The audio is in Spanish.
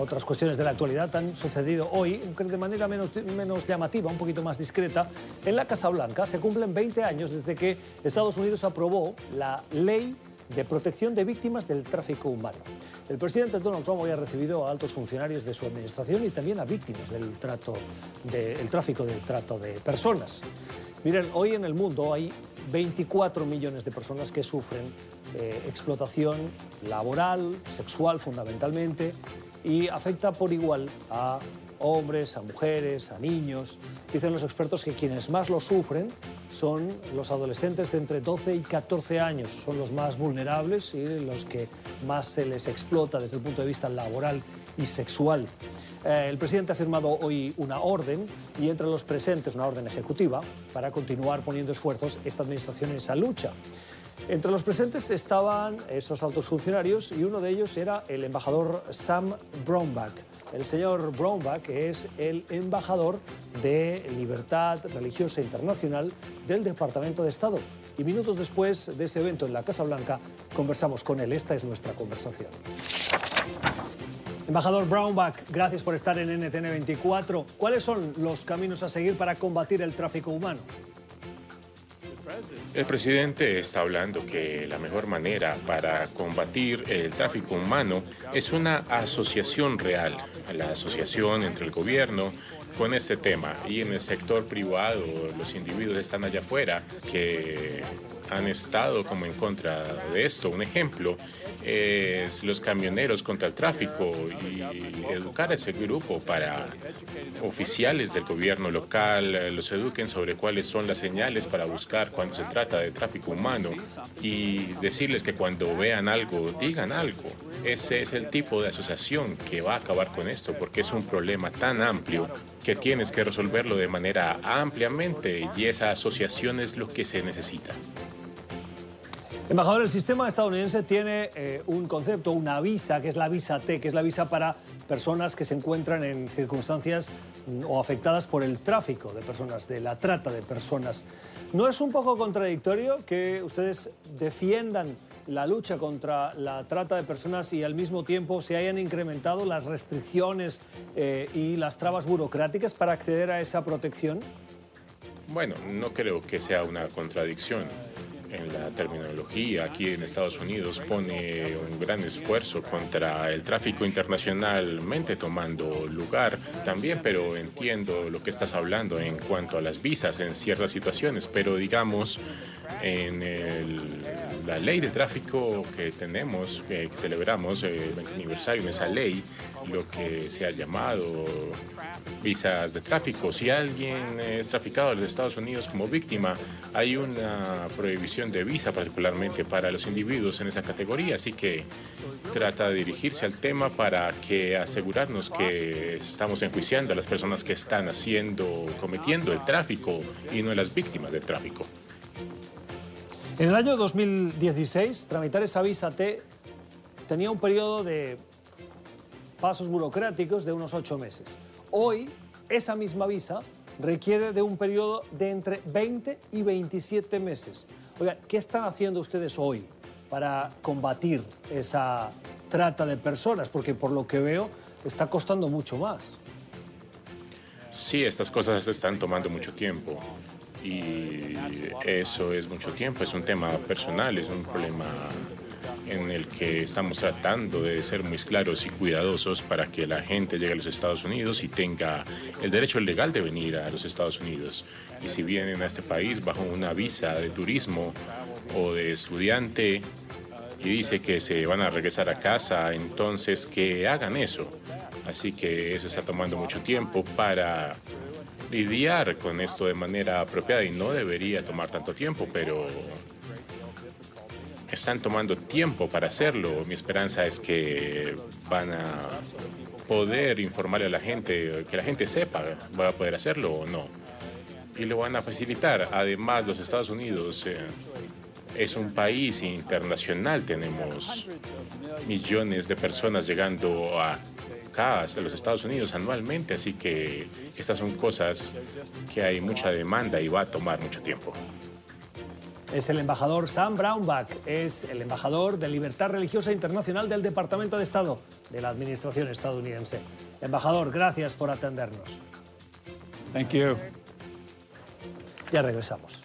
Otras cuestiones de la actualidad han sucedido hoy, de manera menos, menos llamativa, un poquito más discreta. En la Casa Blanca se cumplen 20 años desde que Estados Unidos aprobó la ley de protección de víctimas del tráfico humano. El presidente Donald Trump hoy ha recibido a altos funcionarios de su administración y también a víctimas del trato del tráfico del trato de personas. Miren, hoy en el mundo hay 24 millones de personas que sufren eh, explotación laboral, sexual fundamentalmente, y afecta por igual a hombres, a mujeres, a niños. Dicen los expertos que quienes más lo sufren son los adolescentes de entre 12 y 14 años, son los más vulnerables y los que más se les explota desde el punto de vista laboral y sexual. Eh, el presidente ha firmado hoy una orden y entre los presentes una orden ejecutiva para continuar poniendo esfuerzos esta administración en esa lucha. Entre los presentes estaban esos altos funcionarios y uno de ellos era el embajador Sam Brownback. El señor Brownback es el embajador de Libertad Religiosa Internacional del Departamento de Estado. Y minutos después de ese evento en la Casa Blanca conversamos con él. Esta es nuestra conversación. Embajador Brownback, gracias por estar en NTN 24. ¿Cuáles son los caminos a seguir para combatir el tráfico humano? El presidente está hablando que la mejor manera para combatir el tráfico humano es una asociación real, la asociación entre el gobierno con este tema y en el sector privado los individuos están allá afuera que han estado como en contra de esto. Un ejemplo es los camioneros contra el tráfico y educar a ese grupo para oficiales del gobierno local los eduquen sobre cuáles son las señales para buscar cuando se trata de tráfico humano y decirles que cuando vean algo digan algo. Ese es el tipo de asociación que va a acabar con esto porque es un problema tan amplio que tienes que resolverlo de manera ampliamente y esa asociación es lo que se necesita. Embajador, el sistema estadounidense tiene eh, un concepto, una visa, que es la visa T, que es la visa para personas que se encuentran en circunstancias mm, o afectadas por el tráfico de personas, de la trata de personas. ¿No es un poco contradictorio que ustedes defiendan la lucha contra la trata de personas y al mismo tiempo se hayan incrementado las restricciones eh, y las trabas burocráticas para acceder a esa protección? Bueno, no creo que sea una contradicción en la terminología aquí en Estados Unidos pone un gran esfuerzo contra el tráfico internacionalmente tomando lugar también, pero entiendo lo que estás hablando en cuanto a las visas en ciertas situaciones, pero digamos en la ley de tráfico que tenemos, que celebramos el 20 aniversario en esa ley, lo que se ha llamado visas de tráfico. Si alguien es traficado a los Estados Unidos como víctima, hay una prohibición de visa particularmente para los individuos en esa categoría, así que trata de dirigirse al tema para que asegurarnos que estamos enjuiciando a las personas que están haciendo, cometiendo el tráfico y no las víctimas del tráfico. En el año 2016, tramitar esa visa T tenía un periodo de pasos burocráticos de unos ocho meses. Hoy, esa misma visa requiere de un periodo de entre 20 y 27 meses. Oiga, ¿qué están haciendo ustedes hoy para combatir esa trata de personas? Porque por lo que veo está costando mucho más. Sí, estas cosas están tomando mucho tiempo y eso es mucho tiempo, es un tema personal, es un problema en el que estamos tratando de ser muy claros y cuidadosos para que la gente llegue a los Estados Unidos y tenga el derecho legal de venir a los Estados Unidos. Y si vienen a este país bajo una visa de turismo o de estudiante y dice que se van a regresar a casa, entonces que hagan eso. Así que eso está tomando mucho tiempo para lidiar con esto de manera apropiada y no debería tomar tanto tiempo, pero están tomando tiempo para hacerlo. Mi esperanza es que van a poder informarle a la gente, que la gente sepa, va a poder hacerlo o no. Y lo van a facilitar. Además, los Estados Unidos eh, es un país internacional. Tenemos millones de personas llegando a acá, a los Estados Unidos anualmente. Así que estas son cosas que hay mucha demanda y va a tomar mucho tiempo. Es el embajador Sam Brownback, es el embajador de Libertad Religiosa Internacional del Departamento de Estado de la Administración estadounidense. Embajador, gracias por atendernos. Thank you. Ya regresamos.